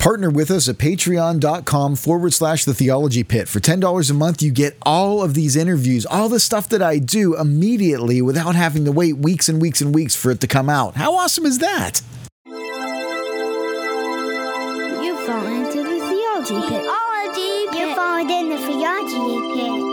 Partner with us at patreon.com forward slash the theology pit. For $10 a month, you get all of these interviews, all the stuff that I do immediately without having to wait weeks and weeks and weeks for it to come out. How awesome is that? You fall into the theology pit. Theology pit. You fallen in the theology pit.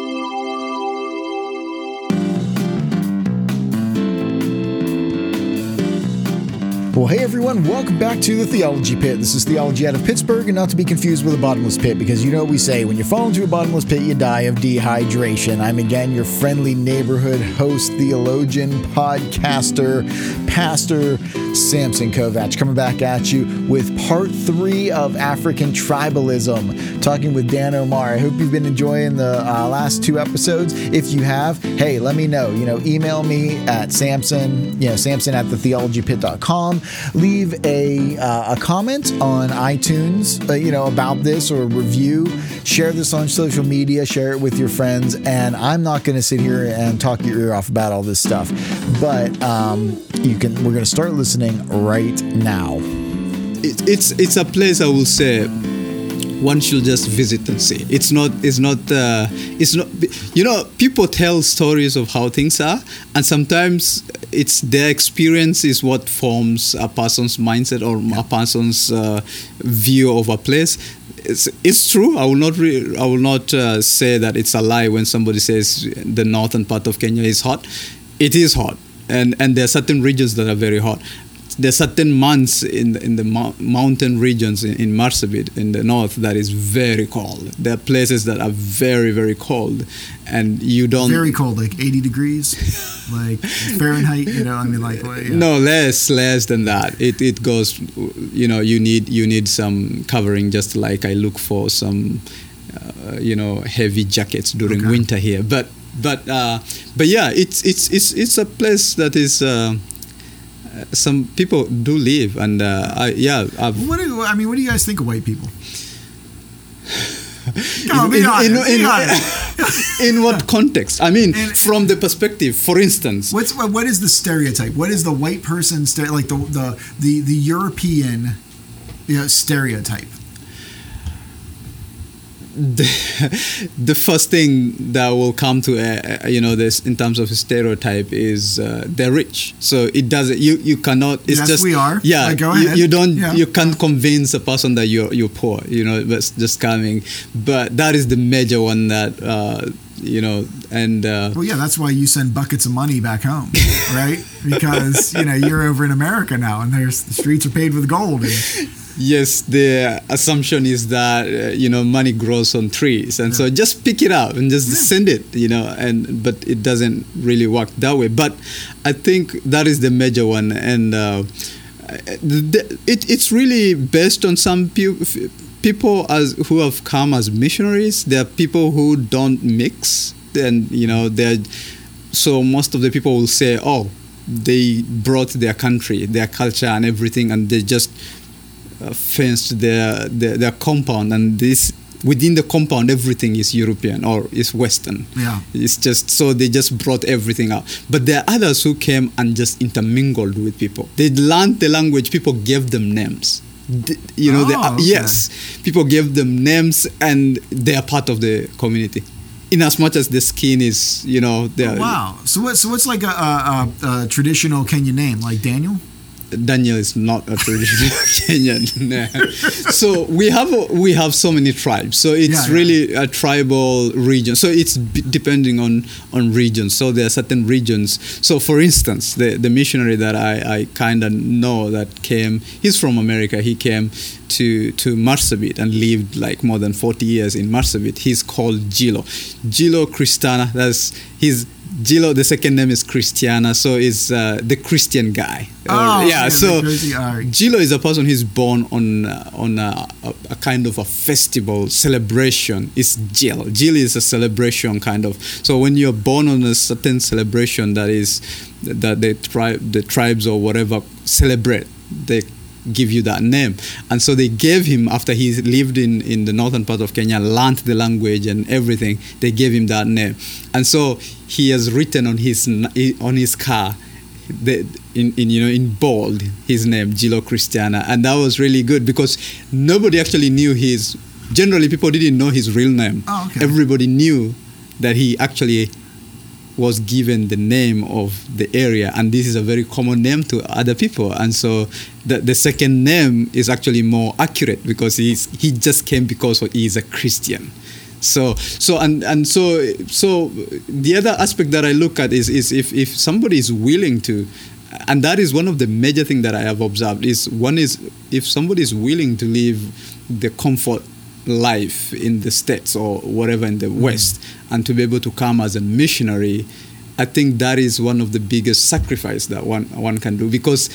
Well, hey everyone, welcome back to the Theology Pit. This is Theology out of Pittsburgh, and not to be confused with a bottomless pit, because you know what we say when you fall into a bottomless pit, you die of dehydration. I'm again your friendly neighborhood host, theologian, podcaster, pastor, Samson Kovac, coming back at you with part three of African tribalism, talking with Dan Omar. I hope you've been enjoying the uh, last two episodes. If you have, hey, let me know. You know, email me at Samson, you know, Samson at thetheologypit.com leave a, uh, a comment on iTunes, uh, you know, about this or review. Share this on social media. Share it with your friends. And I'm not going to sit here and talk your ear off about all this stuff, but um, you can. We're going to start listening right now. it, it's it's a place I will say one should just visit and see. It's not it's not uh, it's not you know people tell stories of how things are, and sometimes it's their experience is what forms a person's mindset or a person's uh, view of a place. It's, it's true. I will not re- I will not uh, say that it's a lie when somebody says the northern part of Kenya is hot. It is hot, and and there are certain regions that are very hot there are certain months in the, in the mou- mountain regions in, in Marsabit in the north that is very cold. There are places that are very very cold, and you don't Very cold, like 80 degrees, like Fahrenheit. You know, I mean, like yeah. no less less than that. It it goes. You know, you need you need some covering. Just like I look for some, uh, you know, heavy jackets during Okay. winter here. But but uh, but yeah, it's it's it's it's a place that is. Uh, some people do live, and uh, I, yeah, I've, What do I mean? What do you guys think of white people? In, in- in- in what context? I mean, And- from the perspective, for instance, What's what, what is the stereotype? What is the white person like the the the, the European you know, stereotype? The, the first thing that will come to uh, uh, you know this in terms of stereotype is uh, they're rich so it doesn't you you cannot it's Yes, just we are. yeah Like, go you, ahead. you don't Yeah. you can't convince a person that you're you're poor you know that's just coming but that is the major one that uh, you know and uh, Well, yeah, that's why you send buckets of money back home, right? Because you know you're over in America now, and there's the streets are paved with gold. And, Yes, the assumption is that uh, you know money grows on trees, and so just pick it up and just send it, you know. And but it doesn't really work that way. But I think that is the major one, and uh, the, it, it's really based on some f- people as who have come as missionaries. There are people who don't mix, and you know they're so most of the people will say, oh, they brought their country, their culture, and everything, and they just Uh, fenced their, their their compound and this within the compound everything is european or is western Yeah. it's just so they just brought everything out but there are others who came and just intermingled with people they learned the language people gave them names you know Oh, okay. yes people gave them names and they are part of the community in as much as the skin is you know oh, are, wow. So what? So what's like a, a, a, a traditional Kenyan name, like Daniel? Daniel is not a traditional Kenyan. So we have we have so many tribes. So it's Yeah, yeah. really a tribal region. So it's b- depending on on regions. So there are certain regions. So for instance, the the missionary that I I kind of know that came. He's from America. He came to to Marsabit and lived like more than 40 years in Marsabit. He's called Gilo. Gilo Cristiana. That's his Gilo. The second name is Christiana. So is uh, the Christian guy. Oh, yeah. yeah, So the crazy- all right. Gilo is a person who's born on uh, on a, a, a kind of a festival celebration. It's Jil. Jil is a celebration kind of. So when you're born on a certain celebration that is that the tribe the tribes or whatever celebrate, they give you that name. And so they gave him after he lived in in the northern part of Kenya, learned the language and everything. They gave him that name, and so he has written on his on his car. The, in, in you know in bold his name Gilo Cristiana, and that was really good because nobody actually knew his. Generally, people didn't know his real name. Oh, okay. Everybody knew that he actually was given the name of the area, and this is a very common name to other people. And so the, the second name is actually more accurate because he's, he just came because he is a Christian. So so and and so so the other aspect that I look at is is if if somebody is willing to and that is one of the major things that I have observed is one is if somebody is willing to leave the comfort life in the states or whatever in the west and to be able to come as a missionary i think that is one of the biggest sacrifice that one one can do. Because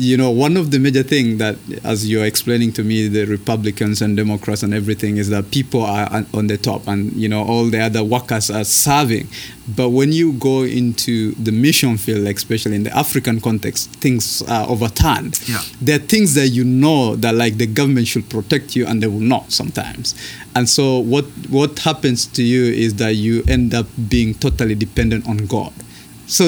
you know one of the major thing that as you're explaining to me the republicans and democrats and everything is that people are on- the top and you know all the other workers are serving. But when you go into the mission field especially in the african context things are overturned. Yeah. there are things that you know that like the government should protect you and they will not sometimes. And so what what happens to you is that you end up being totally dependent on god so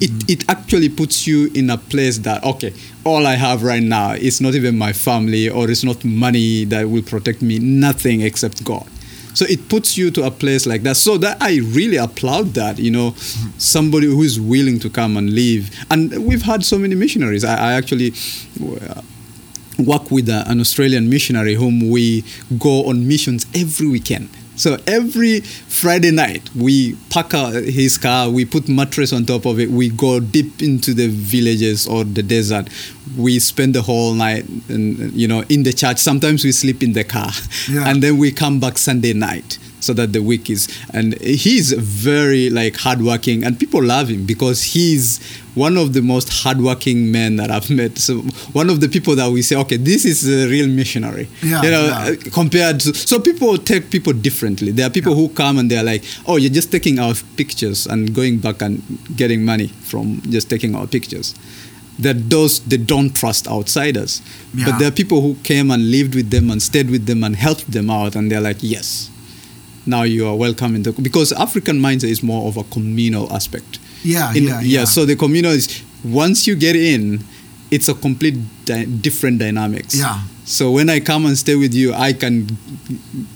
it, it actually puts you in a place that okay all i have right now is not even my family or it's not money that will protect me nothing except god. So it puts you to a place like that. So that i really applaud that you know somebody who is willing to come and live. And we've had so many missionaries. I, I actually uh, work with a, an Australian missionary whom we go on missions every weekend. So every Friday night, we pack his car, we put mattress on top of it, we go deep into the villages or the desert. We spend the whole night, and, you know, in the church. Sometimes we sleep in the car, Yeah. and then we come back Sunday night so that the week is. And he's very like hardworking, and people love him because he's one of the most hardworking men that I've met. So one of the people that we say, okay, this is a real missionary. Yeah, you know, yeah. uh, compared to so people take people differently. There are people who come and they're like, oh, you're just taking our pictures and going back and getting money from just taking our pictures. That those they don't trust outsiders. Yeah. But there are people who came and lived with them and stayed with them and helped them out, and they're like, yes, now you are welcome in the because African mindset is more of a communal aspect. Yeah, In- yeah, yeah. So the communal is once you get in, it's a complete di- different dynamics. Yeah. So when I come and stay with you, I can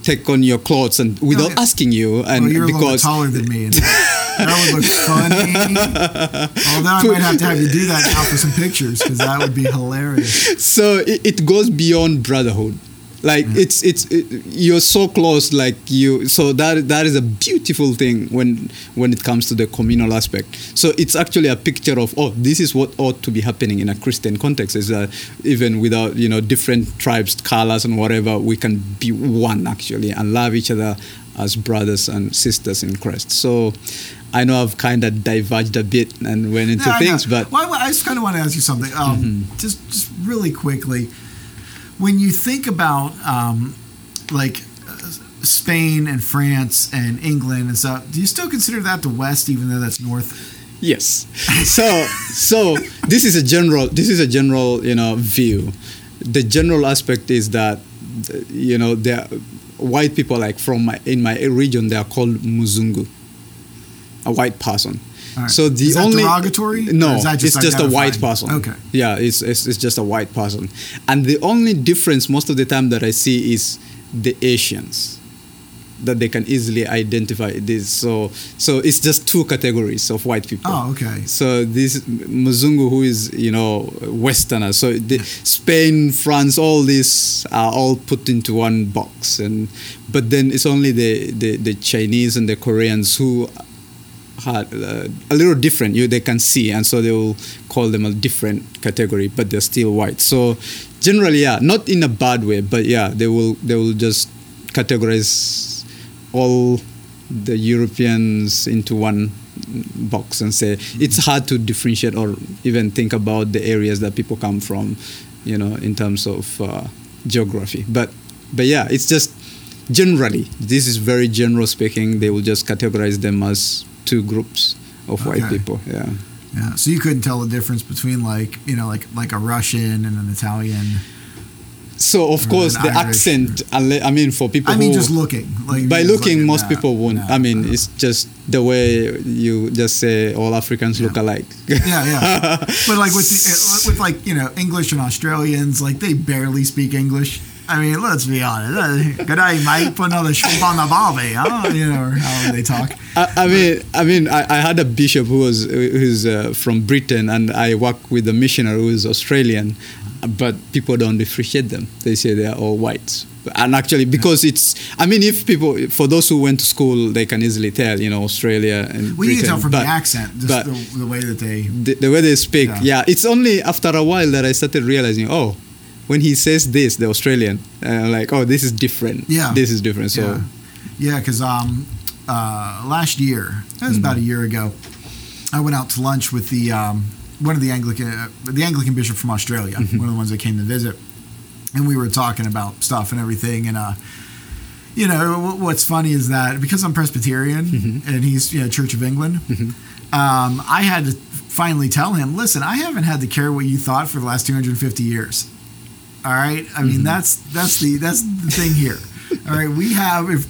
take on your clothes and without yeah. asking you, oh, and well, you're a little taller than me. And that would look funny. Although I might have to have you do that now for some pictures because that would be hilarious. so it, it goes beyond brotherhood like it's it's it, you're so close like you so that that is a beautiful thing when when it comes to the communal aspect so it's actually a picture of oh this is what ought to be happening in a christian context is that even without you know different tribes colors and whatever we can be one actually and love each other as brothers and sisters in christ so i know i've kind of diverged a bit and went into Yeah, things but Mm-hmm. well, I just kind of want to ask you something. Um, Just, just really quickly, when you think about um, like uh, Spain and France and England and stuff, do you still consider that the West, even though that's North? Yes. So so this is a general this is a general you know view. The general aspect is that you know there white people like from my in my region they are called muzungu, a white person. Right. So the only derogatory, No, just it's just a white person. Okay. Yeah, it's, it's it's just a white person, and the only difference most of the time that I see is the Asians that they can easily identify this. So so it's just two categories of white people. Oh, okay. So this Muzungu, who is you know Westerner, so the, Spain, France, all these are all put into one box, and but then it's only the the, the Chinese and the Koreans who had uh, a little different. You they can see, and so they will call them a different category, but they're still white. So generally, yeah, not in a bad way, but yeah, they will they will just categorize all the Europeans into one box and say it's hard to differentiate or even think about the areas that people come from, you know, in terms of uh, geography. But but yeah, it's just generally this is very general speaking. They will just categorize them as two groups of white people. Yeah. Yeah. So you couldn't tell the difference between like you know like like a Russian and an Italian. so of course the Irish, accent. I mean, for people I mean, who just looking. Like by looking, most yeah, people won't. yeah. I mean, it's just the way you just say all Africans look alike. Yeah, yeah. But like with the, with like you know English and Australians, like they barely speak English. I mean, let's be honest. Uh, Good day, mate. Put another shrimp on the barbie, huh? You know, how they talk. I, I mean, I mean, I, I had a bishop who was who's uh, from Britain, and I work with a missionary who is Australian, but people don't appreciate them. They say they are all whites, and actually, because it's, I mean, if people, for those who went to school, they can easily tell, you know, Australia and We need to tell from but the accent, just but- the, the way that they. the, the way they speak. Yeah. Yeah. it's only after a while that I started realizing, oh, when he says this, the Australian, uh, like, oh, this is different. Yeah. this is different. So. Yeah, yeah, because um, uh, last year, that was about a year ago, I went out to lunch with the um, one of the Anglican uh, the Anglican bishop from Australia, one of the ones that came to visit, and we were talking about stuff and everything, and uh, you know wh- what's funny is that because I'm Presbyterian and he's you know Church of England, um, I had to finally tell him, listen, I haven't had to care what you thought for the last 250 years. All right, I mean that's that's the that's the thing here. All right, we have if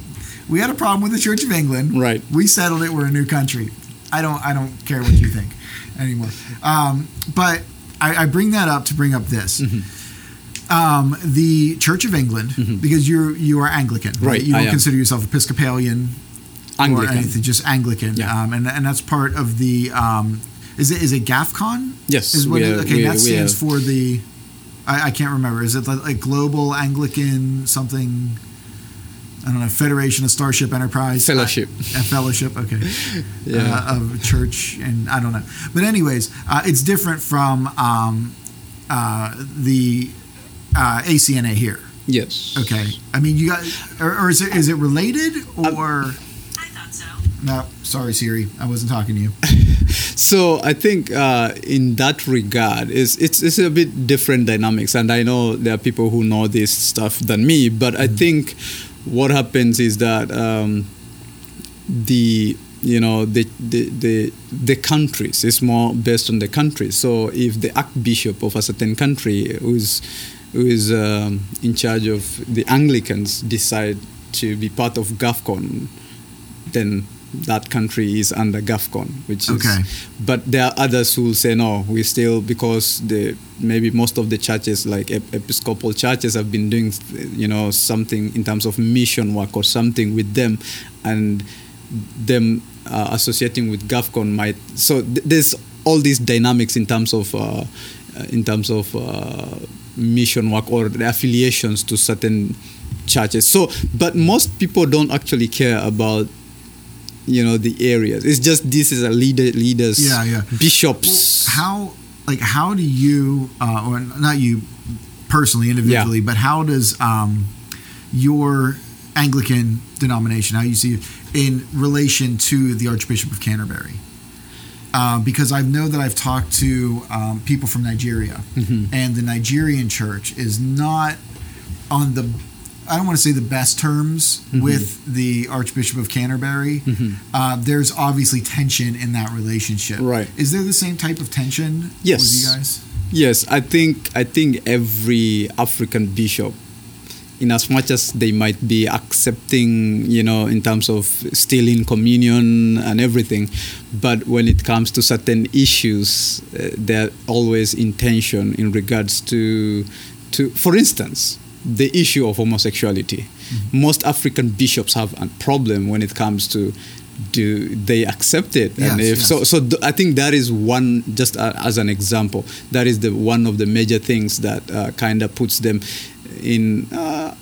we had a problem with the Church of England, Right. We settled it. We're a new country. I don't I don't care what you think anymore. Um, but I, I bring that up to bring up this. Mm-hmm. Um, the Church of England, because you're you are Anglican, Right, You don't consider yourself Episcopalian or Anglican. anything, just Anglican. Yeah. Um, and and that's part of the. Um, is it is it GAFCON? Yes, Is what it- okay, that stands for the. I, I can't remember. Is it like, like Global Anglican something? I don't know. Federation of Starship Enterprise Fellowship. A fellowship. Okay. Yeah. Uh, of church and I don't know. But anyways, uh, it's different from um, uh, the uh, ACNA here. Yes. Okay. I mean, you got, or, or is it is it related Um, or? I thought so. No, sorry, Siri. I wasn't talking to you. So I think uh, in that regard, it's, it's it's a bit different dynamics, and I know there are people who know this stuff than me. But I think what happens is that um, the you know the, the the the countries is more based on the countries. So if the archbishop of a certain country who is who is um, in charge of the Anglicans decide to be part of GAFCON, then that country is under GAFCON, which is. Okay. But there are others who will say no. We still because the maybe most of the churches, like ep- Episcopal churches, have been doing, you know, something in terms of mission work or something with them, and them uh, associating with GAFCON might. So th- there's all these dynamics in terms of. Uh, uh, in terms of uh, mission work or the affiliations to certain churches. So, but most people don't actually care about you know the areas. It's just this is a leader leaders, Yeah, yeah. bishops. How like how do you uh, or not you personally individually, but how does um, your Anglican denomination how you see it in relation to the Archbishop of Canterbury? Uh, because I know that I've talked to um, people from Nigeria, and the Nigerian church is not on the I don't want to say the best terms with the Archbishop of Canterbury. Uh, there's obviously tension in that relationship. Right. Is there the same type of tension Yes. with you guys? Yes, I think I think every African bishop, in as much as they might be accepting, you know, in terms of still in communion and everything, but when it comes to certain issues, uh, they're always in tension in regards to, to, for instance, the issue of homosexuality. Most African bishops have a problem when it comes to do they accept it and if yes. so so th- i think that is one just uh, as an example that is the one of the major things that uh, kind of puts them in uh,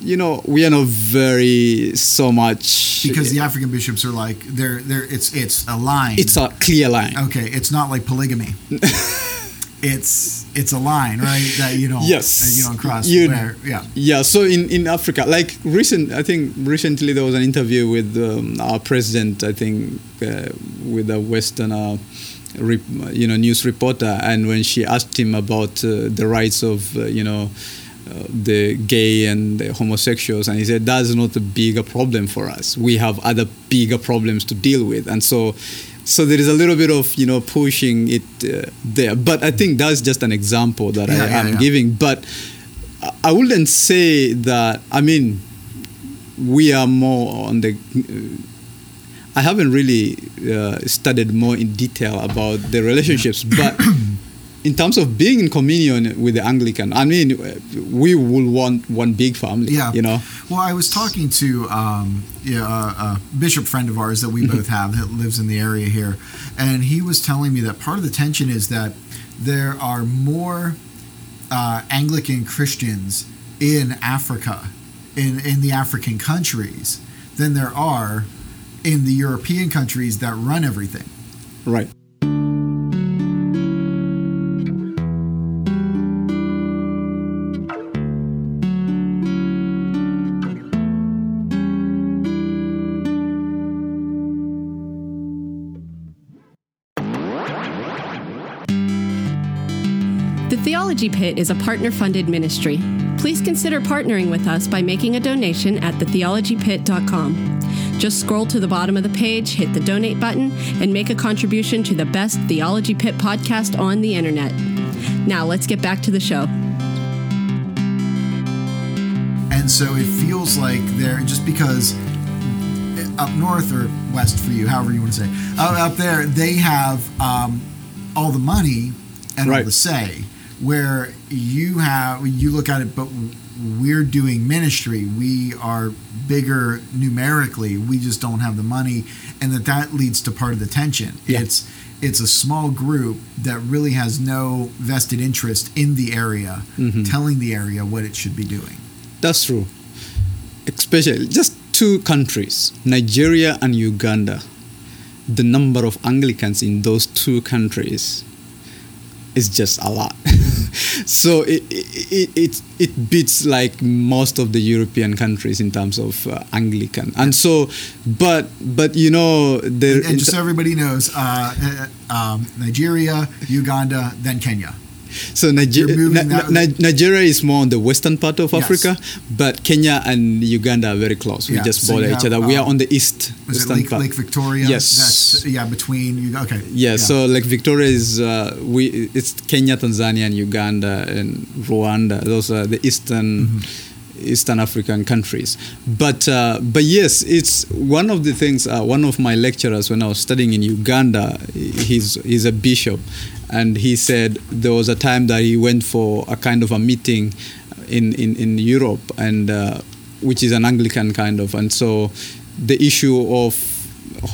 you know we are not very so much Because the African bishops are like they're they're it's it's a line. it's a clear line okay. It's not like polygamy. it's it's a line, right? That you don't Yes. that you don't cross. You- where, yeah. Yeah, so in, in Africa, like recent, I think recently there was an interview with um, our president, I think, uh, with a Western, uh, rep, you know, news reporter, and when she asked him about uh, the rights of, uh, you know, uh, the gay and the homosexuals, and he said that's not a bigger problem for us. We have other bigger problems to deal with, and so. So there is a little bit of you know pushing it uh, there, but I think that's just an example that Yeah, I am yeah. giving. But I- I wouldn't say that. I mean, we are more on the. Uh, I haven't really uh, studied more in detail about the relationships, but in terms of being in communion with the Anglican, I mean, we will want one big family. Yeah. You know. Well, I was talking to um, yeah, a, a bishop friend of ours that we both have that lives in the area here, and he was telling me that part of the tension is that there are more uh, Anglican Christians in Africa, in in the African countries, than there are in the European countries that run everything. Right. The Theology Pit is a partner funded ministry. Please consider partnering with us by making a donation at thetheologypit.com. Just scroll to the bottom of the page, hit the donate button, and make a contribution to the best Theology Pit podcast on the internet. Now, let's get back to the show. And so it feels like they're just because up north or west for you, however you want to say, uh, up there they have um, all the money and all the say. Where you have, you look at it, but we're doing ministry. We are bigger numerically. We just don't have the money, and that that leads to part of the tension. Yeah. It's it's a small group that really has no vested interest in the area, mm-hmm. telling the area what it should be doing. That's true. Especially just two countries, Nigeria and Uganda. The number of Anglicans in those two countries is just a lot. so it, it, it, it beats like most of the European countries in terms of uh, Anglican. And so, but, but you know, the, and just so everybody knows, uh, uh, um, Nigeria, Uganda, then Kenya. So Niger- You're moving Ni- that- Ni- Nigeria is more on the western part of Yes. Africa, but Kenya and Uganda are very close. We Yeah, just so border each have, other. we are um, on the east Was it western Lake, part. Lake Victoria? Yes. That's, yeah, between you. Okay. yeah, so Lake Victoria is uh, we it's Kenya, Tanzania, and Uganda and Rwanda. Those are the eastern Mm-hmm. Eastern African countries. But uh, but yes, it's one of the things. Uh, one of my lecturers when I was studying in Uganda, he's he's a bishop, and he said there was a time that he went for a kind of a meeting in in, in Europe and. Uh, which is an Anglican kind of, and so the issue of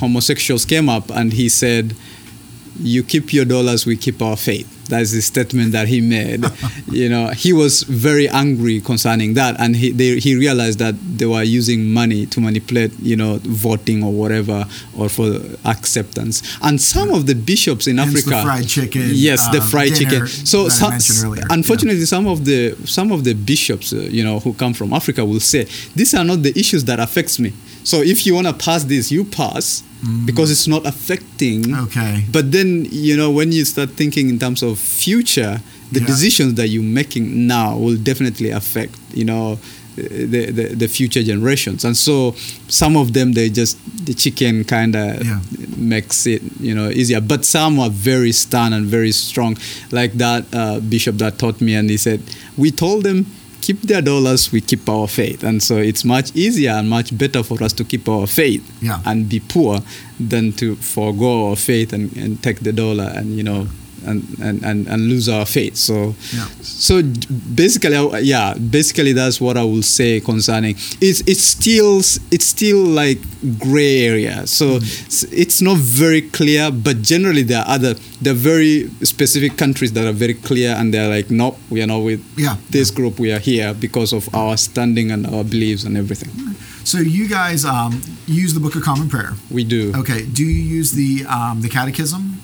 homosexuals came up, and he said, "You keep your dollars, we keep our faith." That's the statement that he made. you know, he was very angry concerning that, and he they, he realized that they were using money to manipulate, you know, voting or whatever, or for acceptance. And some of the bishops in Hence the Africa, fried chicken, yes, the um, fried chicken. So that I some, mentioned yeah. unfortunately, some of the some of the bishops, uh, you know, who come from Africa will say these are not the issues that affects me. So if you want to pass this, you pass because it's not affecting. Okay. But then you know when you start thinking in terms of future, the Yeah. decisions that you're making now will definitely affect you know the, the the future generations. And so some of them they just the chicken kind of Yeah. makes it you know easier. But some are very stern and very strong, like that uh, bishop that taught me, and he said we told them keep their dollars, we keep our faith, and so it's much easier and much better for us to keep our faith Yeah. and be poor than to forego our faith and, and take the dollar and you know and, and, and, and lose our faith. So Yeah. so basically, yeah, basically that's what I will say concerning. It's it's still it's still like gray area. So s- it's not very clear. But generally, there are other there are very specific countries that are very clear, and they're like, nope, we are not with Yeah. this group. We are here because of our standing and our beliefs and everything. So you guys um, use the Book of Common Prayer. We do. Okay. Do you use the um, the Catechism?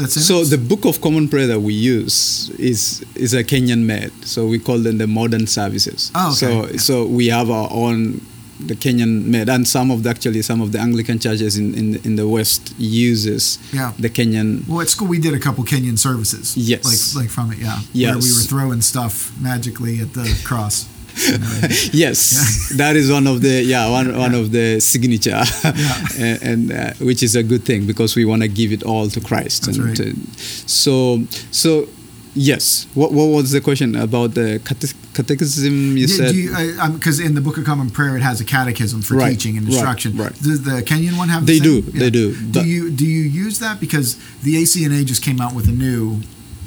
That's in So it? the Book of Common Prayer that we use is is a Kenyan made. So we call them the modern services. Oh, okay. So Yeah. so we have our own the Kenyan made, and some of the actually some of the Anglican churches in in, in the West uses Yeah. the Kenyan. Well, at school we did a couple Kenyan services. Yes. Like like from it, yeah. Yes. Where we were throwing stuff magically at the cross. Yes, that is one of the yeah one one of the signature, and, and uh, which is a good thing because we want to give it all to Christ. That's and right. uh, so so Yes. What What was the question about the cate- catechism? You said. because in the Book of Common Prayer it has a catechism for Right, teaching and instruction. right. right. Does the Kenyan one have? They same? do, they do, Do you do you use that because the ACNA just came out with a new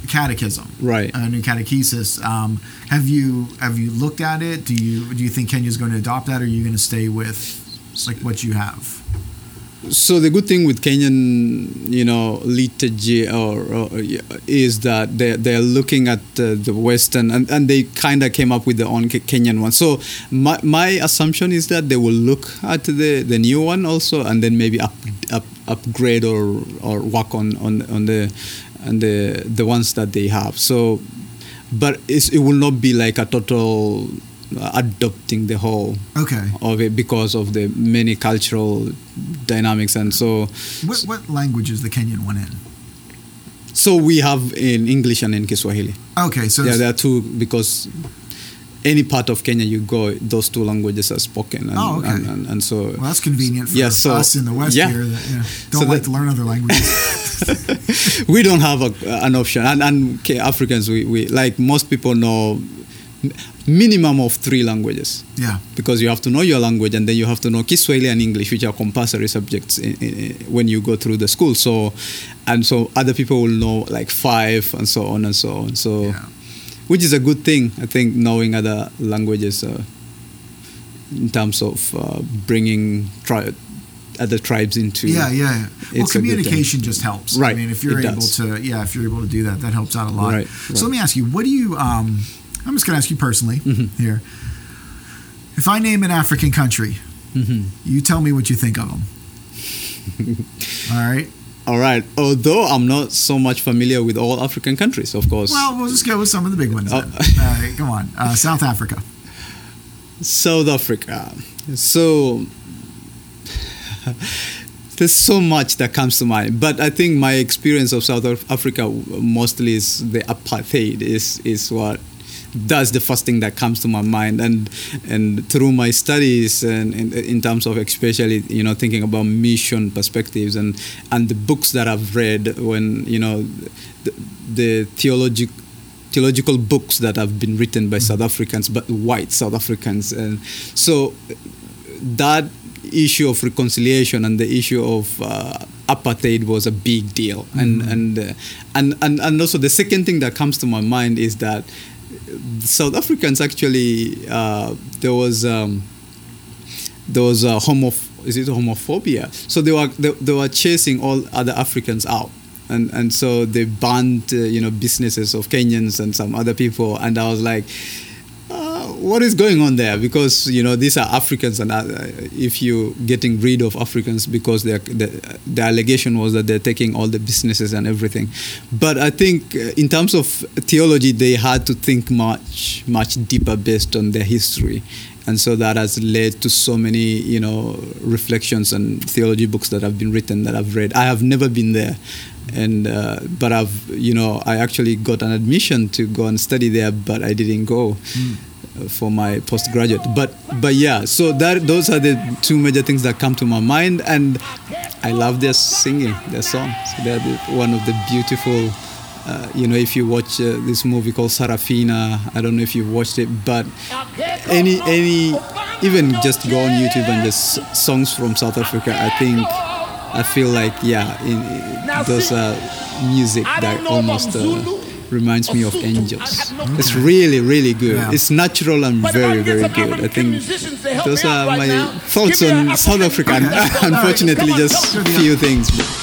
catechism, Right. A new catechesis. Um, have you have you looked at it? Do you do you think Kenya's going to adopt that, or are you going to stay with like what you have? so the good thing with Kenyan, you know, liturgy or, or is that they they're looking at uh, the Western and, and they kind of came up with their own Kenyan one. So my, my assumption is that they will look at the, the new one also and then maybe up, up upgrade or or work on on, on the and the the ones that they have. So, but it will not be like a total adopting the whole Okay. of it because of the many cultural dynamics and so What what language is the Kenyan one in? so we have in english and in kiswahili Okay, so yeah there are two because any part of kenya you go those two languages are spoken and, Oh, okay. and, and, and so well, that's convenient for Yeah, so- us in the West yeah. here that you know, don't like that- to learn other languages. we don't have a, an option and, and okay, africans we, we like most people know minimum of three languages yeah. because you have to know your language and then you have to know Kiswahili and English, which are compulsory subjects in, in, when you go through the school. So, and so other people will know like five and so on and so on. So, Yeah. which is a good thing, I think, knowing other languages uh, in terms of uh, bringing tri- other tribes into. Yeah, yeah. yeah. Well, It's a good communication just helps. Right i mean, if you're it able does. to, yeah, if you're able to do that, that helps out a lot. Right, So right. let me ask you, what do you? Um, I'm just going to ask you personally Mm-hmm. here. If I name an African country, Mhm. you tell me what you think of them. All right. All right. Although I'm not so much familiar with all African countries, of course. Well, we'll just go with some of the big ones. Right, come on. Uh, South Africa. South Africa. So there's so much that comes to mind, but I think my experience of South Africa mostly is the apartheid is is what that's the first thing that comes to my mind. And and through my studies and, and in terms of especially you know thinking about mission perspectives and and the books that I've read when you know the, the theological theological books that have been written by South Africans, but white South Africans, and so that issue of reconciliation and the issue of uh, apartheid was a big deal, and and, uh, and and and also the second thing that comes to my mind is that South Africans actually uh, there was. Um, there was a homo is it homophobia? So they were they, they were chasing all other africans out. And and so they banned uh, you know businesses of kenyans and some other people. And i was like what is going on there? Because you know these are africans and uh, if you getting rid of africans because the, the allegation was that they're taking all the businesses and everything. But i think uh, in terms of theology they had to think much much deeper based on their history. And so that has led to so many you know reflections and theology books that have been written that I've read. I have never been there, and uh, but I've you know I actually got an admission to go and study there, but I didn't go. uh, For my postgraduate, but but yeah, so that those are the two major things that come to my mind, and I love their singing, their songs. They're the, one of the beautiful uh, you know, if you watch uh, this movie called Sarafina, I don't know if you've watched it, but any any even just go on YouTube and just songs from South Africa. I think I feel like yeah, in- those are music that almost uh, reminds me of angels. It's really really good. Yeah. It's natural and very very good. I think those are my thoughts on South Africa. Unfortunately, just few things. Come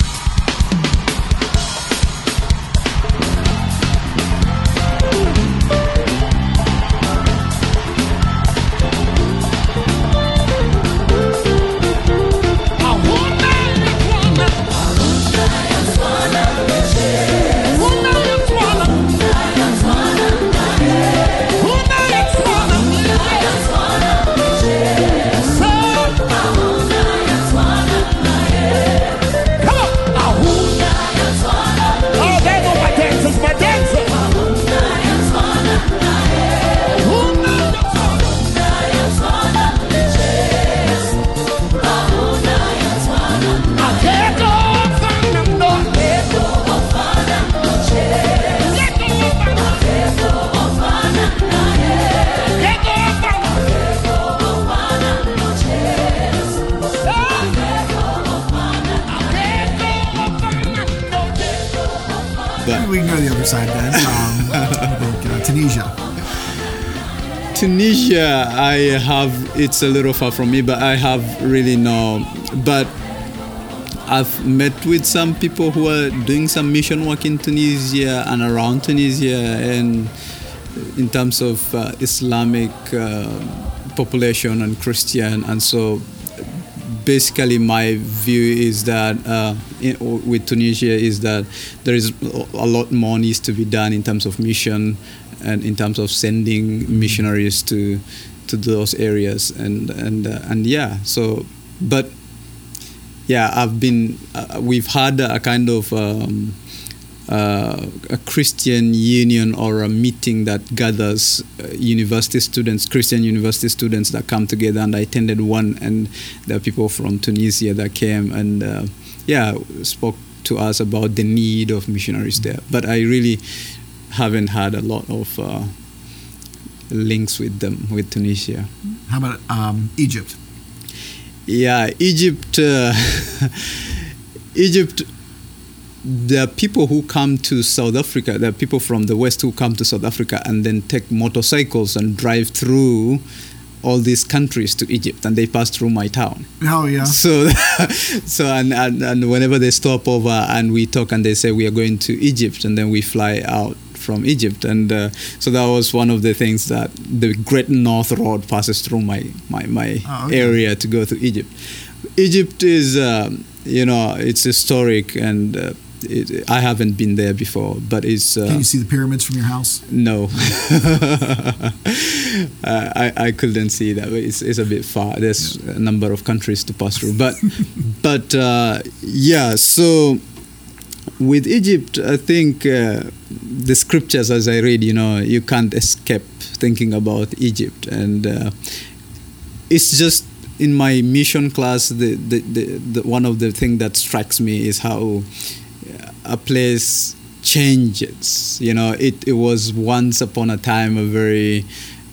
Tunisia, I have. It's a little far from me, but I have really no. But I've met with some people who are doing some mission work in Tunisia and around Tunisia, and in terms of uh, Islamic uh, population and Christian, and so basically my view is that uh, in, with Tunisia is that there is a lot more needs to be done in terms of mission and in terms of sending missionaries to to those areas and and uh, and yeah so but yeah I've been uh, we've had a kind of um, uh, a Christian union or a meeting that gathers uh, university students, Christian university students that come together. And I attended one, and there are people from Tunisia that came and uh, yeah spoke to us about the need of missionaries there. But I really haven't had a lot of uh, links with them with Tunisia. How about um, Egypt? Yeah, Egypt. Uh, Egypt there are people who come to South Africa, there are people from the West who come to South Africa and then take motorcycles and drive through all these countries to Egypt and they pass through my town. Oh yeah. So so and, and, and whenever they stop over and we talk and they say we are going to Egypt and then we fly out from Egypt and uh, so that was one of the things that the Great North Road passes through my my, my Oh, okay. area to go to Egypt. Egypt is um, you know it's historic and uh, it, I haven't been there before, but it's uh, Can you see the pyramids from your house? no. I, I couldn't see that. It's, it's a bit far. There's a number of countries to pass through. But, but uh, yeah, so with Egypt, I think uh, the scriptures, as I read, you know, you can't escape thinking about Egypt. And uh, it's just in my mission class, the, the, the, the one of the things that strikes me is how a place changes. You know, it, it was once upon a time a very,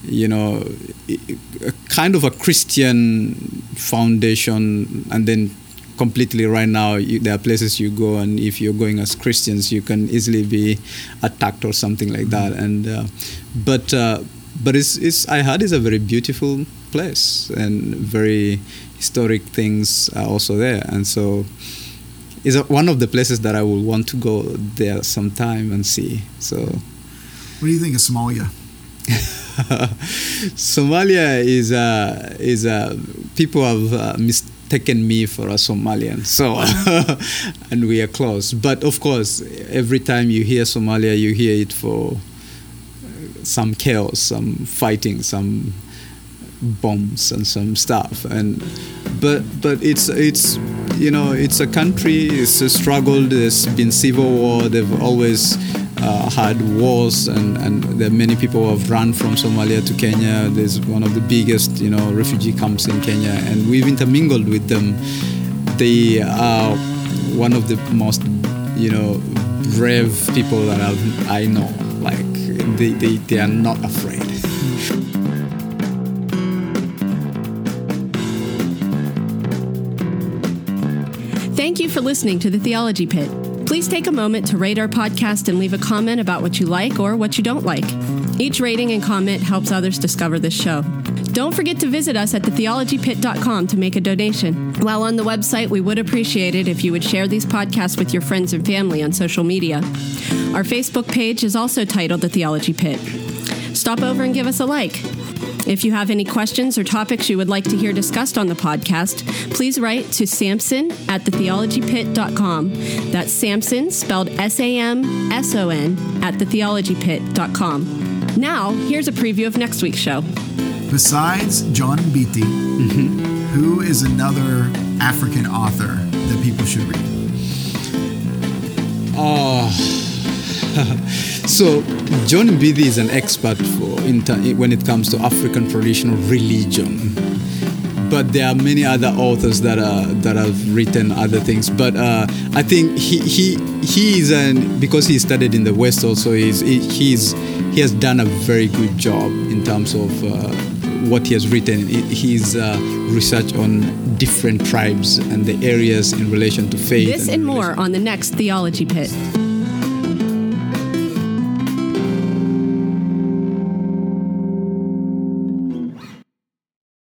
you know, a kind of a Christian foundation, and then completely right now you, there are places you go and if you're going as christians you can easily be attacked or something like that and uh, but uh, but it's, it's i heard it's a very beautiful place and very historic things are also there and so is one of the places that I would want to go there sometime and see. So, What do you think of Somalia? Somalia is uh, is uh, people have uh, mistaken me for a Somalian, so and we are close. But of course, every time you hear Somalia, you hear it for uh, some chaos, some fighting, some bombs and some stuff and but but it's it's you know it's a country it's a struggle there's been civil war they've always uh, had wars and, and there are many people who have run from Somalia to Kenya. There's one of the biggest you know refugee camps in Kenya. And we've intermingled with them. They are one of the most you know brave people that I've, I know. Like they, they, they are not afraid. Thank you for listening to the Theology Pit. Please take a moment to rate our podcast and leave a comment about what you like or what you don't like. Each rating and comment helps others discover this show. Don't forget to visit us at thetheologypit.com to make a donation. While on the website, we would appreciate it if you would share these podcasts with your friends and family on social media. Our Facebook page is also titled The Theology Pit. Stop over and give us a like. If you have any questions or topics you would like to hear discussed on the podcast, please write to Samson at thetheologypit.com. That's Samson, spelled S A M S O N, at thetheologypit.com. Now, here's a preview of next week's show. Besides John Mbiti, mm-hmm. who is another African author that people should read? Oh, so John Mbiti is an expert for in ter- when it comes to African traditional religion. But there are many other authors that are that have written other things. But uh, I think he he he is an because he studied in the West also. He's he, he's he has done a very good job in terms of uh, what he has written. His uh, research on different tribes and the areas in relation to faith. This and in more on the next Theology Pit.